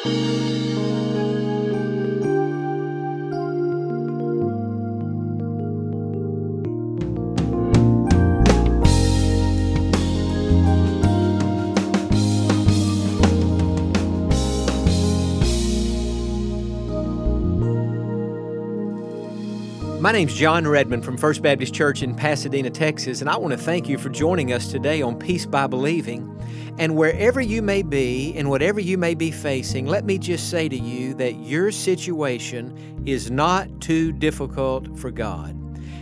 My name's Jon Redmond from First Baptist Church in Pasadena, Texas, and I want to thank you for joining us today on Peace by Believing. And wherever you may be and whatever you may be facing, let me just say to you that your situation is not too difficult for God.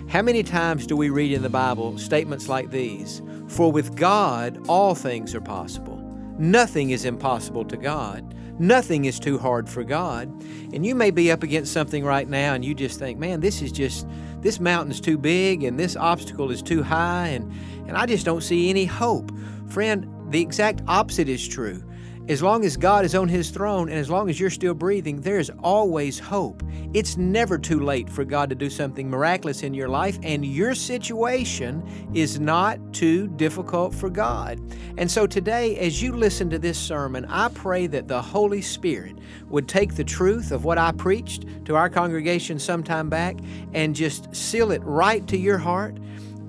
How many times do we read in the Bible statements like these? For with God, all things are possible. Nothing is impossible to God. Nothing is too hard for God. And you may be up against something right now and you just think, man, this is just, this mountain's too big and this obstacle is too high and, and I just don't see any hope. Friend, the exact opposite is true. As long as God is on His throne and as long as you're still breathing, there is always hope. It's never too late for God to do something miraculous in your life, and your situation is not too difficult for God. And so today, as you listen to this sermon, I pray that the Holy Spirit would take the truth of what I preached to our congregation some time back and just seal it right to your heart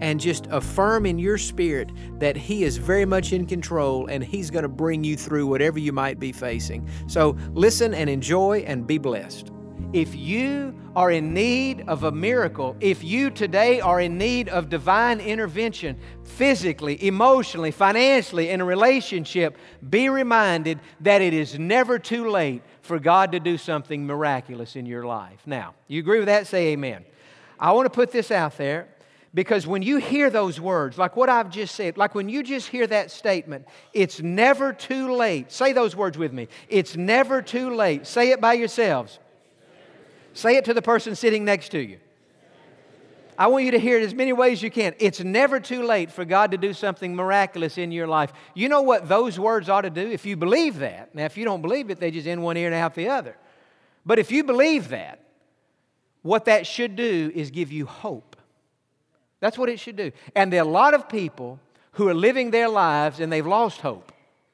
and just affirm in your spirit that He is very much in control and He's going to bring you through whatever you might be facing. So listen and enjoy and be blessed. If you are in need of a miracle, if you today are in need of divine intervention, physically, emotionally, financially, in a relationship, be reminded that it is never too late for God to do something miraculous in your life. Now, you agree with that? Say amen. I want to put this out there. Because when you hear those words, like what I've just said, like when you just hear that statement, it's never too late. Say those words with me. It's never too late. Say it by yourselves. Say it to the person sitting next to you. I want you to hear it as many ways as you can. It's never too late for God to do something miraculous in your life. You know what those words ought to do? If you believe that, now if you don't believe it, they just in one ear and out the other. But if you believe that, what that should do is give you hope. That's what it should do. And there are a lot of people who are living their lives and they've lost hope.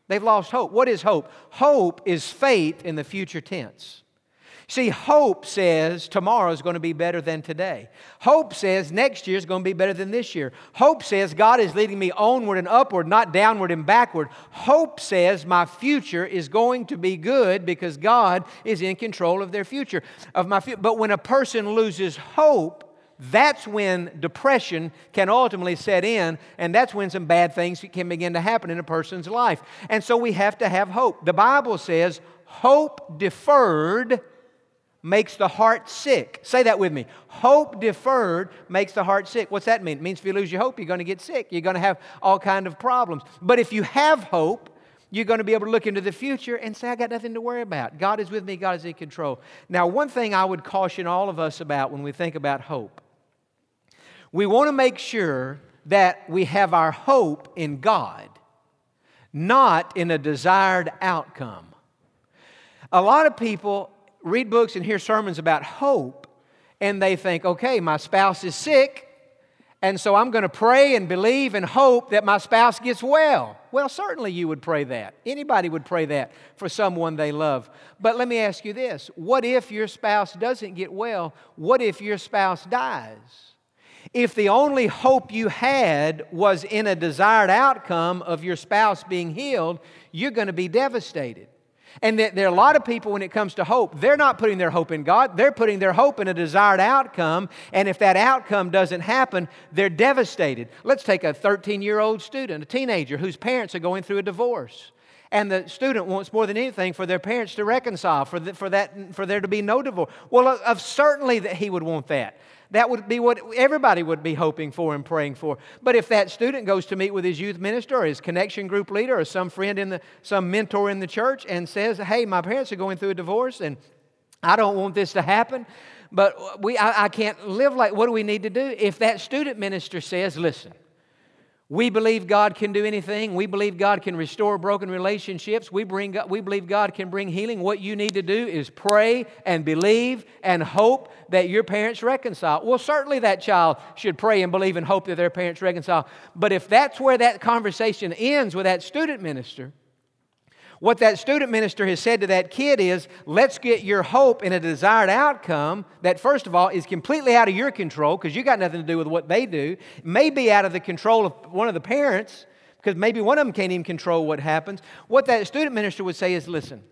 They've lost hope. What is hope? Hope is faith in the future tense. See, hope says tomorrow is going to be better than today. Hope says next year is going to be better than this year. Hope says God is leading me onward and upward, not downward and backward. Hope says my future is going to be good because God is in control of their future, of my future. But when a person loses hope, that's when depression can ultimately set in, and that's when some bad things can begin to happen in a person's life. And so we have to have hope. The Bible says, hope deferred makes the heart sick. Say that with me. Hope deferred makes the heart sick. What's that mean? It means if you lose your hope, you're going to get sick. You're going to have all kind of problems. But if you have hope, you're going to be able to look into the future and say, I got nothing to worry about. God is with me, God is in control. Now, one thing I would caution all of us about when we think about hope we want to make sure that we have our hope in God, not in a desired outcome. A lot of people read books and hear sermons about hope, and they think, okay, my spouse is sick, and so I'm going to pray and believe and hope that my spouse gets well. Well, certainly you would pray that. Anybody would pray that for someone they love. But let me ask you this what if your spouse doesn't get well? What if your spouse dies? If the only hope you had was in a desired outcome of your spouse being healed, you're going to be devastated. And there are a lot of people, when it comes to hope, they're not putting their hope in God. They're putting their hope in a desired outcome. And if that outcome doesn't happen, they're devastated. Let's take a 13 year old student, a teenager whose parents are going through a divorce. And the student wants more than anything for their parents to reconcile, for, the, for, that, for there to be no divorce. Well, of certainly that he would want that. That would be what everybody would be hoping for and praying for. But if that student goes to meet with his youth minister or his connection group leader or some friend in the, some mentor in the church and says, Hey, my parents are going through a divorce and I don't want this to happen, but we, I, I can't live like, what do we need to do? If that student minister says, Listen, we believe God can do anything. We believe God can restore broken relationships. We, bring, we believe God can bring healing. What you need to do is pray and believe and hope that your parents reconcile. Well, certainly that child should pray and believe and hope that their parents reconcile. But if that's where that conversation ends with that student minister, What that student minister has said to that kid is, let's get your hope in a desired outcome that, first of all, is completely out of your control because you got nothing to do with what they do. May be out of the control of one of the parents because maybe one of them can't even control what happens. What that student minister would say is, listen,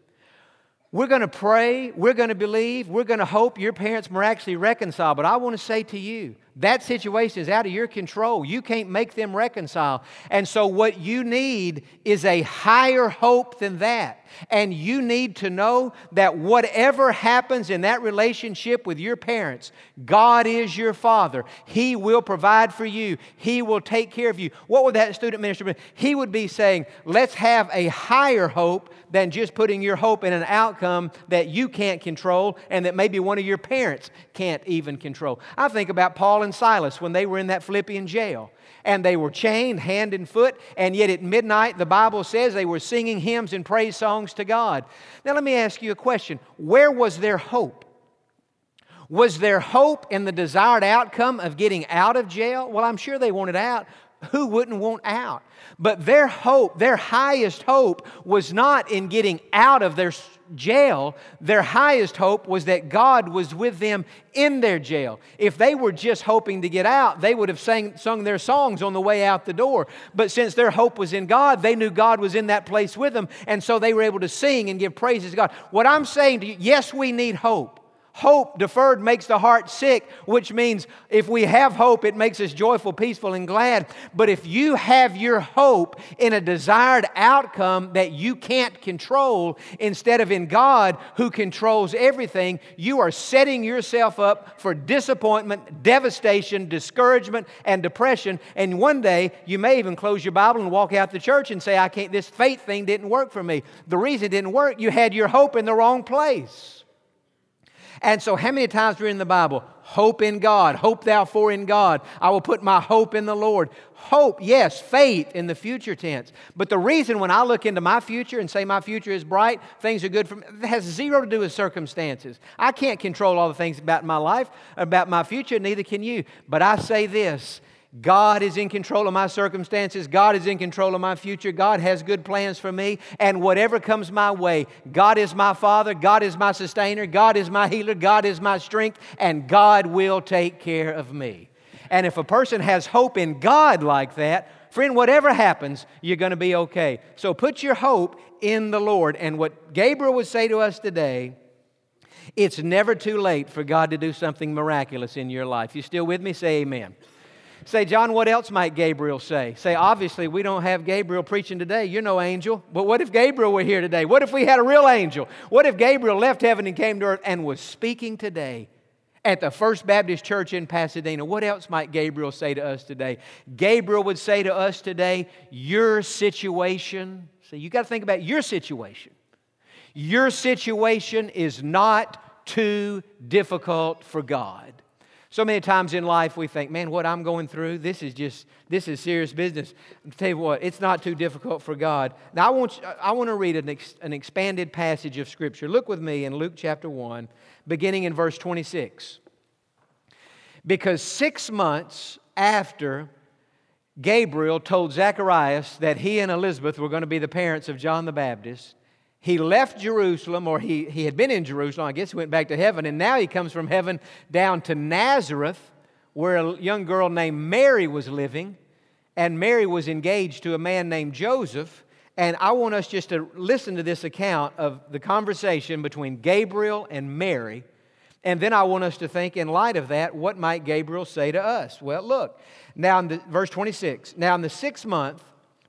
we're going to pray, we're going to believe, we're going to hope your parents miraculously reconcile. But I want to say to you, that situation is out of your control. You can't make them reconcile. And so, what you need is a higher hope than that. And you need to know that whatever happens in that relationship with your parents, God is your Father. He will provide for you, He will take care of you. What would that student minister be? He would be saying, Let's have a higher hope than just putting your hope in an outcome that you can't control and that maybe one of your parents can't even control. I think about Paul and Silas when they were in that Philippian jail and they were chained hand and foot, and yet at midnight, the Bible says they were singing hymns and praise songs to God. Now, let me ask you a question Where was their hope? Was their hope in the desired outcome of getting out of jail? Well, I'm sure they wanted out. Who wouldn't want out? But their hope, their highest hope, was not in getting out of their jail. Their highest hope was that God was with them in their jail. If they were just hoping to get out, they would have sang, sung their songs on the way out the door. But since their hope was in God, they knew God was in that place with them, and so they were able to sing and give praises to God. What I'm saying to you, yes, we need hope. Hope deferred makes the heart sick, which means if we have hope, it makes us joyful, peaceful, and glad. But if you have your hope in a desired outcome that you can't control instead of in God who controls everything, you are setting yourself up for disappointment, devastation, discouragement, and depression. And one day you may even close your Bible and walk out the church and say, I can't, this faith thing didn't work for me. The reason it didn't work, you had your hope in the wrong place. And so, how many times in the Bible? Hope in God. Hope thou for in God. I will put my hope in the Lord. Hope, yes, faith in the future tense. But the reason when I look into my future and say my future is bright, things are good for me, it has zero to do with circumstances. I can't control all the things about my life, about my future, neither can you. But I say this God is in control of my circumstances. God is in control of my future. God has good plans for me. And whatever comes my way, God is my Father. God is my sustainer. God is my healer. God is my strength. And God will take care of me. And if a person has hope in God like that, friend, whatever happens, you're going to be okay. So put your hope in the Lord. And what Gabriel would say to us today, it's never too late for God to do something miraculous in your life. You still with me? Say amen. Say, Jon, what else might Gabriel say? Say, obviously, we don't have Gabriel preaching today. You're no angel. But what if Gabriel were here today? What if we had a real angel? What if Gabriel left heaven and came to earth and was speaking today at the First Baptist Church in Pasadena? What else might Gabriel say to us today? Gabriel would say to us today, Your situation. See, you got to think about your situation. Your situation is not too difficult for God. So many times in life we think, man, what I'm going through, this is just, this is serious business. I'll tell you what, it's not too difficult for God. Now I want, I want to read an, ex, an expanded passage of Scripture. Look with me in Luke chapter 1, beginning in verse 26. Because six months after Gabriel told Zacharias that he and Elizabeth were going to be the parents of John the Baptist, he left Jerusalem, or he, he had been in Jerusalem, I guess he went back to heaven, and now he comes from heaven down to Nazareth, where a young girl named Mary was living, and Mary was engaged to a man named Joseph. And I want us just to listen to this account of the conversation between Gabriel and Mary. And then I want us to think, in light of that, what might Gabriel say to us? Well, look, now in the, verse 26. Now in the sixth month,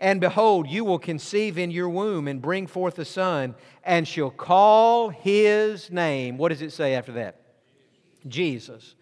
And behold, you will conceive in your womb and bring forth a son, and shall call his name. What does it say after that? Jesus.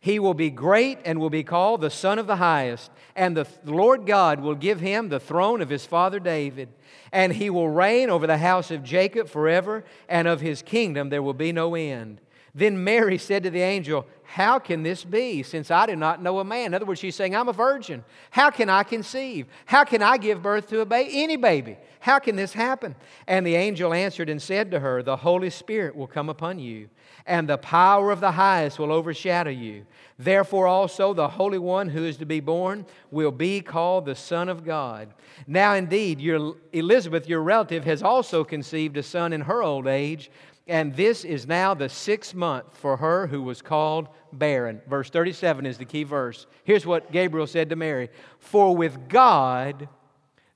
He will be great and will be called the Son of the Highest, and the Lord God will give him the throne of his father David, and he will reign over the house of Jacob forever, and of his kingdom there will be no end. Then Mary said to the angel, How can this be, since I do not know a man? In other words, she's saying, I'm a virgin. How can I conceive? How can I give birth to a baby? Any baby. How can this happen? And the angel answered and said to her, The Holy Spirit will come upon you, and the power of the highest will overshadow you. Therefore, also the Holy One who is to be born will be called the Son of God. Now, indeed, your, Elizabeth, your relative, has also conceived a son in her old age and this is now the sixth month for her who was called barren. Verse 37 is the key verse. Here's what Gabriel said to Mary For with God,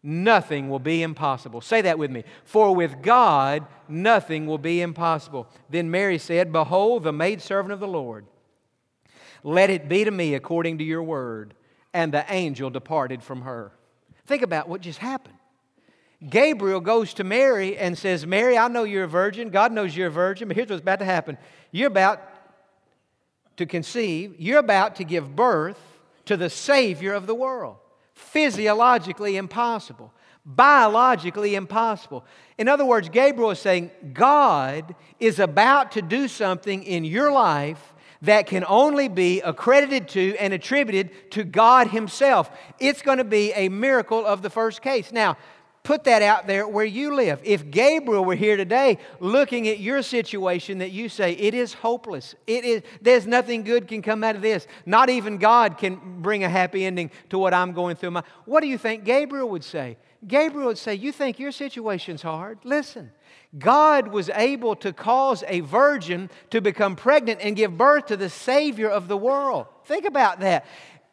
nothing will be impossible. Say that with me. For with God, nothing will be impossible. Then Mary said, Behold, the maidservant of the Lord. Let it be to me according to your word. And the angel departed from her. Think about what just happened. Gabriel goes to Mary and says, Mary, I know you're a virgin. God knows you're a virgin, but here's what's about to happen. You're about to conceive, you're about to give birth to the Savior of the world. Physiologically impossible, biologically impossible. In other words, Gabriel is saying, God is about to do something in your life that can only be accredited to and attributed to God Himself. It's going to be a miracle of the first case. Now, put that out there where you live. If Gabriel were here today looking at your situation that you say it is hopeless. It is there's nothing good can come out of this. Not even God can bring a happy ending to what I'm going through. My, what do you think Gabriel would say? Gabriel would say, "You think your situation's hard? Listen. God was able to cause a virgin to become pregnant and give birth to the Savior of the world. Think about that.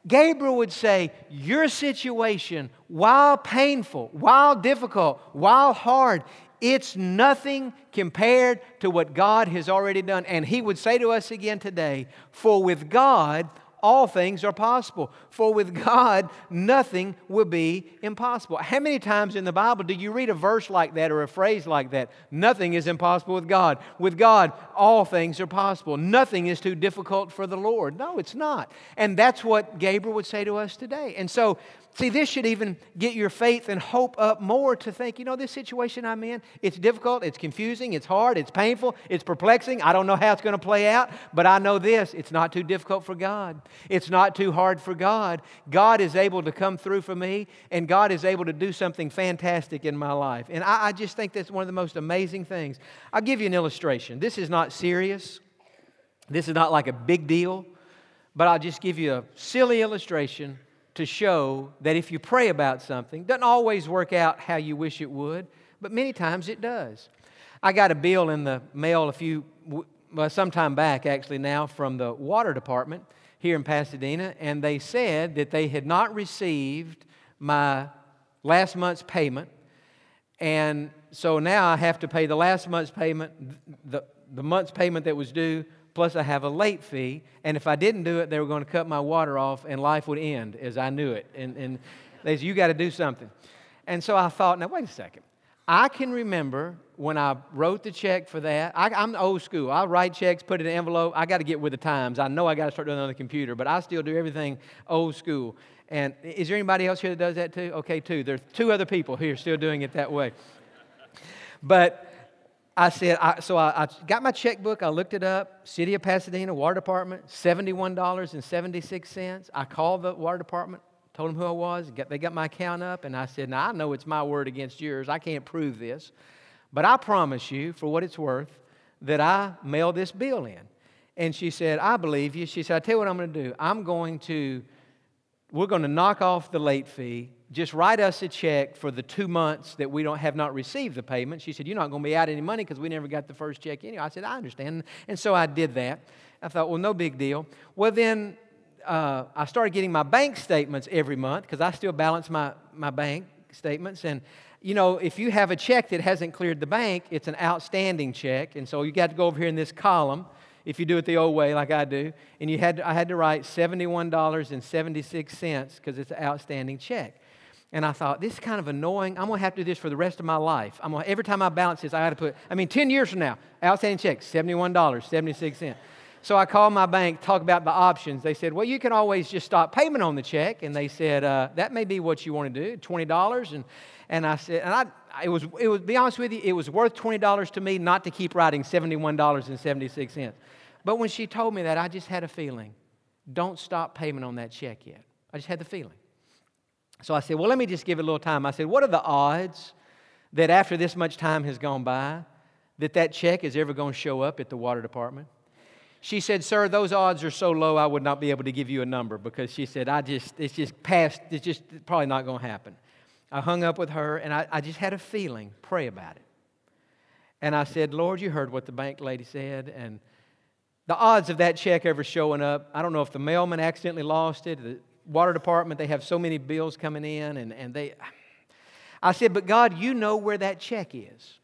Gabriel would say, Your situation, while painful, while difficult, while hard, it's nothing compared to what God has already done. And he would say to us again today, For with God, all things are possible. For with God, nothing will be impossible. How many times in the Bible do you read a verse like that or a phrase like that? Nothing is impossible with God. With God, all things are possible. Nothing is too difficult for the Lord. No, it's not. And that's what Gabriel would say to us today. And so, See, this should even get your faith and hope up more to think, you know, this situation I'm in, it's difficult, it's confusing, it's hard, it's painful, it's perplexing. I don't know how it's going to play out, but I know this it's not too difficult for God. It's not too hard for God. God is able to come through for me, and God is able to do something fantastic in my life. And I, I just think that's one of the most amazing things. I'll give you an illustration. This is not serious, this is not like a big deal, but I'll just give you a silly illustration to show that if you pray about something, doesn't always work out how you wish it would, but many times it does. I got a bill in the mail a few, well, some time back actually now from the water department here in Pasadena, and they said that they had not received my last month's payment, and so now I have to pay the last month's payment, the, the month's payment that was due plus I have a late fee. And if I didn't do it, they were going to cut my water off and life would end as I knew it. And, and they said, You got to do something. And so I thought, Now, wait a second. I can remember when I wrote the check for that. I, am old school. I write checks, put it in an envelope. I got to get with the times. I know I got to start doing it on the computer, but I still do everything old school. And is there anybody else here that does that too? Okay, two. There's two other people here still doing it that way. But I said, I, so I, I, got my checkbook, I looked it up, City of Pasadena Water Department, $71.76. I called the water department, told them who I was, they got my account up, and I said, Now I know it's my word against yours. I can't prove this, but I promise you, for what it's worth, that I mail this bill in. And she said, I believe you. She said, I tell you what I'm going to do. I'm going to, we're going to knock off the late fee just write us a check for the two months that we don't have not received the payment. She said, You're not going to be out any money because we never got the first check anyway. I said, I understand. And so I did that. I thought, Well, no big deal. Well, then uh, I started getting my bank statements every month because I still balance my, my bank statements. And, you know, if you have a check that hasn't cleared the bank, it's an outstanding check. And so you got to go over here in this column if you do it the old way like I do. And you had to, I had to write $71.76 because it's an outstanding check. And I thought, this is kind of annoying. I'm going to have to do this for the rest of my life. I'm gonna, every time I balance this, I got to put, I mean, 10 years from now, outstanding check, $71.76. So I called my bank, talk about the options. They said, well, you can always just stop payment on the check. And they said, uh, that may be what you want to do, $20. And, and I said, and I, it was, it was, be honest with you, it was worth $20 to me not to keep writing $71.76. But when she told me that, I just had a feeling, don't stop payment on that check yet. I just had the feeling. So I said, well, let me just give it a little time. I said, what are the odds that after this much time has gone by, that that check is ever going to show up at the water department? She said, Sir, those odds are so low I would not be able to give you a number because she said, I just, it's just past, it's just probably not going to happen. I hung up with her and I, I just had a feeling, pray about it. And I said, Lord, you heard what the bank lady said. And the odds of that check ever showing up, I don't know if the mailman accidentally lost it, water department, they have so many bills coming in, and, and they. I said, But God, you know where that check is.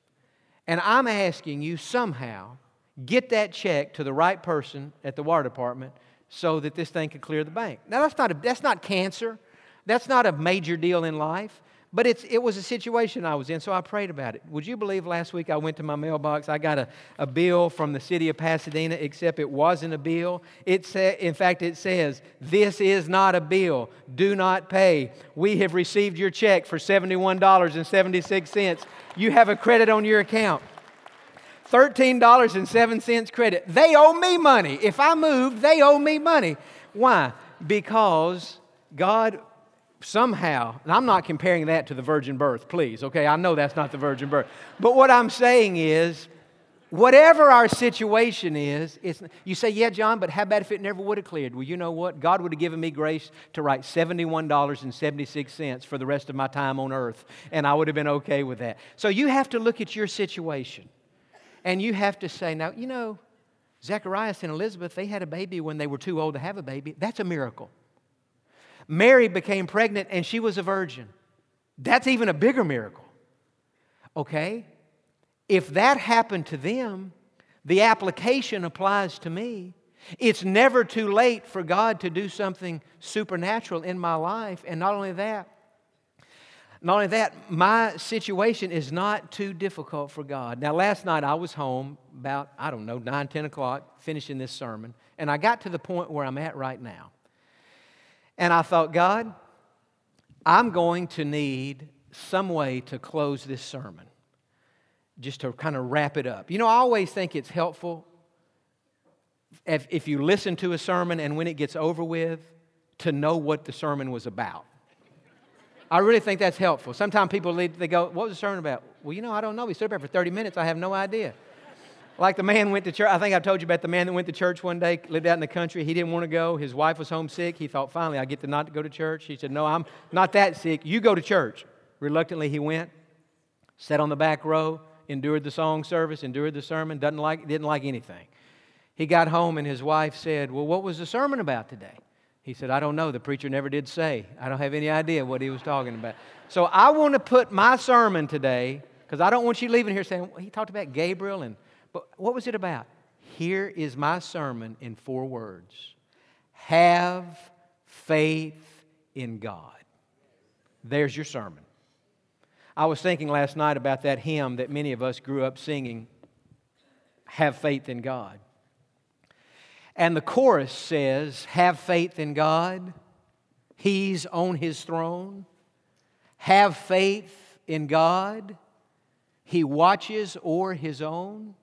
And I'm asking you somehow get that check to the right person at the water department so that this thing can clear the bank. Now, that's not, a, that's not cancer. That's not a major deal in life. But it's, it was a situation I was in, so I prayed about it. Would you believe last week I went to my mailbox? I got a, a bill from the city of Pasadena, except it wasn't a bill. It sa- in fact, it says, This is not a bill. Do not pay. We have received your check for $71.76. You have a credit on your account. $13.07 credit. They owe me money. If I move, they owe me money. Why? Because God somehow, and I'm not comparing that to the virgin birth, please, okay? I know that's not the virgin birth. But what I'm saying is, whatever our situation is, you say, yeah, Jon, but how about if it never would have cleared? Well, you know what? God would have given me grace to write $71.76 for the rest of my time on earth, and I would have been okay with that. So you have to look at your situation, and you have to say, now, you know, Zacharias and Elizabeth, they had a baby when they were too old to have a baby. That's a miracle. Mary became pregnant and she was a virgin. That's even a bigger miracle. Okay? If that happened to them, the application applies to me. It's never too late for God to do something supernatural in my life. And not only that, not only that, my situation is not too difficult for God. Now, last night I was home about, I don't know, 9, 10 o'clock, finishing this sermon, and I got to the point where I'm at right now. And I thought, God, I'm going to need some way to close this sermon, just to kind of wrap it up. You know, I always think it's helpful if, if you listen to a sermon and when it gets over with, to know what the sermon was about. I really think that's helpful. Sometimes people lead, they go, What was the sermon about? Well, you know, I don't know. We stood up there for 30 minutes. I have no idea. Like the man went to church. I think I've told you about the man that went to church one day, lived out in the country. He didn't want to go. His wife was homesick. He thought, finally, I get to not go to church. He said, No, I'm not that sick. You go to church. Reluctantly, he went, sat on the back row, endured the song service, endured the sermon, doesn't like, didn't like anything. He got home and his wife said, Well, what was the sermon about today? He said, I don't know. The preacher never did say. I don't have any idea what he was talking about. So I want to put my sermon today, because I don't want you leaving here saying, well, he talked about Gabriel and but what was it about? Here is my sermon in four words Have faith in God. There's your sermon. I was thinking last night about that hymn that many of us grew up singing Have faith in God. And the chorus says, Have faith in God. He's on his throne. Have faith in God. He watches o'er his own.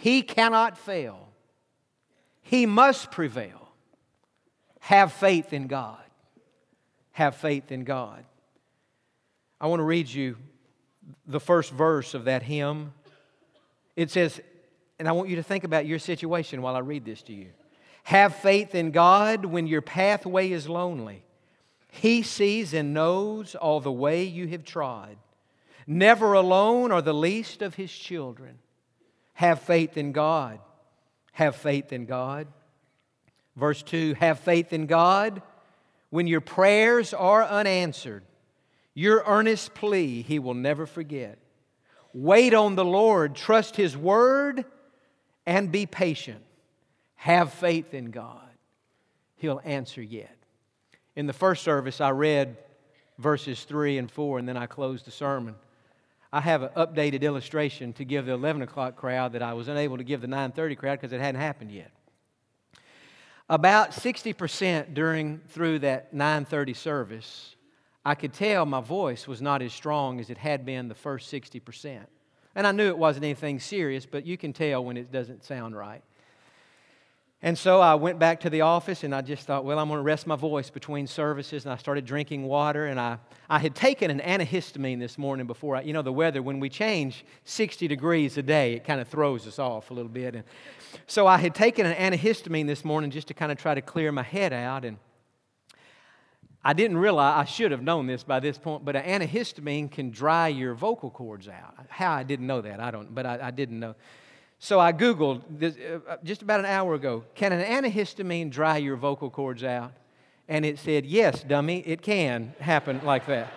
He cannot fail. He must prevail. Have faith in God. Have faith in God. I want to read you the first verse of that hymn. It says, and I want you to think about your situation while I read this to you. Have faith in God when your pathway is lonely. He sees and knows all the way you have trod. Never alone are the least of his children. Have faith in God. Have faith in God. Verse 2 Have faith in God when your prayers are unanswered. Your earnest plea he will never forget. Wait on the Lord, trust his word, and be patient. Have faith in God. He'll answer yet. In the first service, I read verses 3 and 4, and then I closed the sermon. I have an updated illustration to give the 11 o'clock crowd that I was unable to give the 9:30 crowd because it hadn't happened yet. About 60% during through that 9:30 service, I could tell my voice was not as strong as it had been the first 60%. And I knew it wasn't anything serious, but you can tell when it doesn't sound right. And so I went back to the office and I just thought, well, I'm going to rest my voice between services. And I started drinking water. And I, I had taken an antihistamine this morning before I, you know, the weather, when we change 60 degrees a day, it kind of throws us off a little bit. And so I had taken an antihistamine this morning just to kind of try to clear my head out. And I didn't realize, I should have known this by this point, but an antihistamine can dry your vocal cords out. How I didn't know that, I don't, but I, I didn't know. So I Googled this, uh, just about an hour ago can an antihistamine dry your vocal cords out? And it said, yes, dummy, it can happen like that.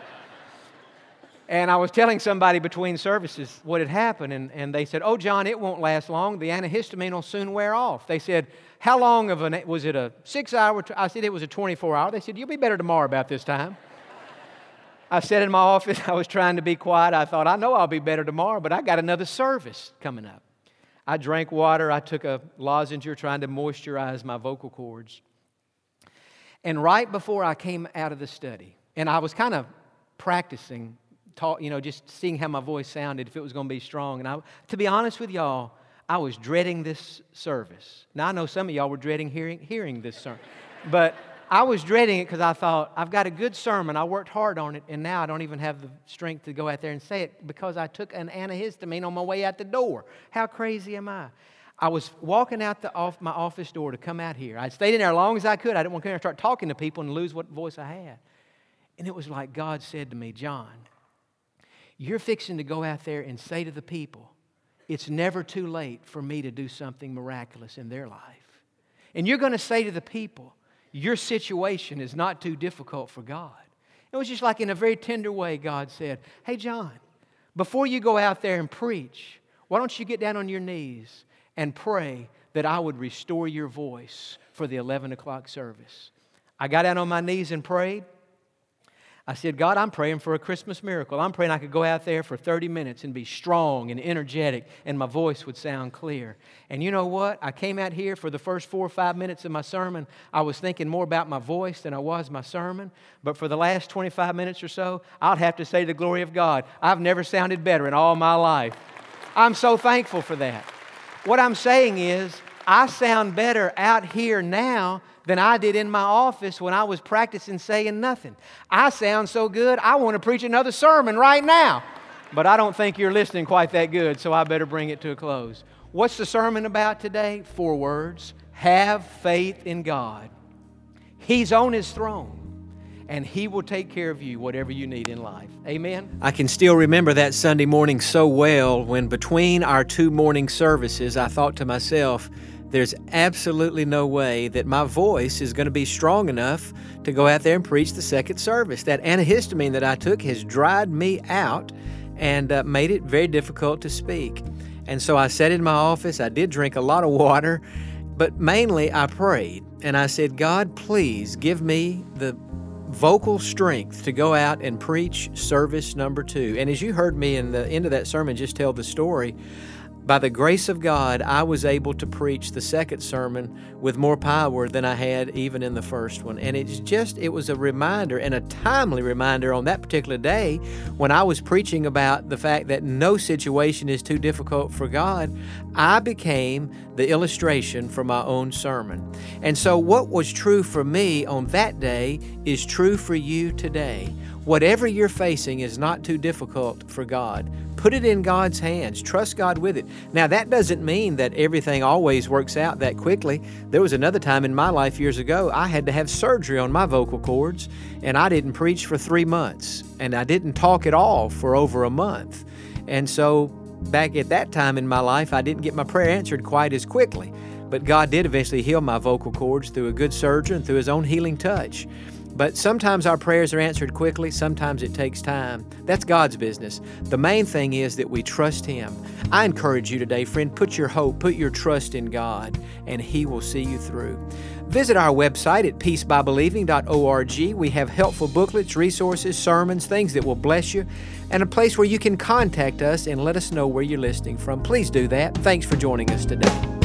and I was telling somebody between services what had happened, and, and they said, Oh, Jon, it won't last long. The antihistamine will soon wear off. They said, How long of an, was it a six hour? I said, It was a 24 hour. They said, You'll be better tomorrow about this time. I sat in my office, I was trying to be quiet. I thought, I know I'll be better tomorrow, but I got another service coming up. I drank water. I took a lozenge trying to moisturize my vocal cords. And right before I came out of the study, and I was kind of practicing, talk, you know, just seeing how my voice sounded, if it was going to be strong. And I, to be honest with y'all, I was dreading this service. Now, I know some of y'all were dreading hearing, hearing this sermon, but I was dreading it because I thought, I've got a good sermon. I worked hard on it, and now I don't even have the strength to go out there and say it because I took an antihistamine on my way out the door. How crazy am I? I was walking out the off my office door to come out here. I stayed in there as long as I could. I didn't want to come here and start talking to people and lose what voice I had. And it was like God said to me, Jon, you're fixing to go out there and say to the people, it's never too late for me to do something miraculous in their life. And you're going to say to the people, your situation is not too difficult for God. It was just like in a very tender way, God said, Hey, Jon, before you go out there and preach, why don't you get down on your knees and pray that I would restore your voice for the 11 o'clock service? I got down on my knees and prayed. I said, God, I'm praying for a Christmas miracle. I'm praying I could go out there for 30 minutes and be strong and energetic and my voice would sound clear. And you know what? I came out here for the first four or five minutes of my sermon. I was thinking more about my voice than I was my sermon. But for the last 25 minutes or so, I'll have to say the glory of God. I've never sounded better in all my life. I'm so thankful for that. What I'm saying is, I sound better out here now than I did in my office when I was practicing saying nothing. I sound so good, I want to preach another sermon right now. But I don't think you're listening quite that good, so I better bring it to a close. What's the sermon about today? Four words Have faith in God. He's on His throne and He will take care of you, whatever you need in life. Amen. I can still remember that Sunday morning so well when between our two morning services, I thought to myself, there's absolutely no way that my voice is going to be strong enough to go out there and preach the second service. That antihistamine that I took has dried me out and uh, made it very difficult to speak. And so I sat in my office. I did drink a lot of water, but mainly I prayed and I said, God, please give me the vocal strength to go out and preach service number two. And as you heard me in the end of that sermon just tell the story, by the grace of God, I was able to preach the second sermon with more power than I had even in the first one. And it's just, it was a reminder and a timely reminder on that particular day when I was preaching about the fact that no situation is too difficult for God. I became the illustration for my own sermon. And so, what was true for me on that day is true for you today. Whatever you're facing is not too difficult for God. Put it in God's hands. Trust God with it. Now, that doesn't mean that everything always works out that quickly. There was another time in my life years ago, I had to have surgery on my vocal cords, and I didn't preach for three months, and I didn't talk at all for over a month. And so, back at that time in my life, I didn't get my prayer answered quite as quickly. But God did eventually heal my vocal cords through a good surgeon, through His own healing touch. But sometimes our prayers are answered quickly, sometimes it takes time. That's God's business. The main thing is that we trust Him. I encourage you today, friend, put your hope, put your trust in God, and He will see you through. Visit our website at peacebybelieving.org. We have helpful booklets, resources, sermons, things that will bless you, and a place where you can contact us and let us know where you're listening from. Please do that. Thanks for joining us today.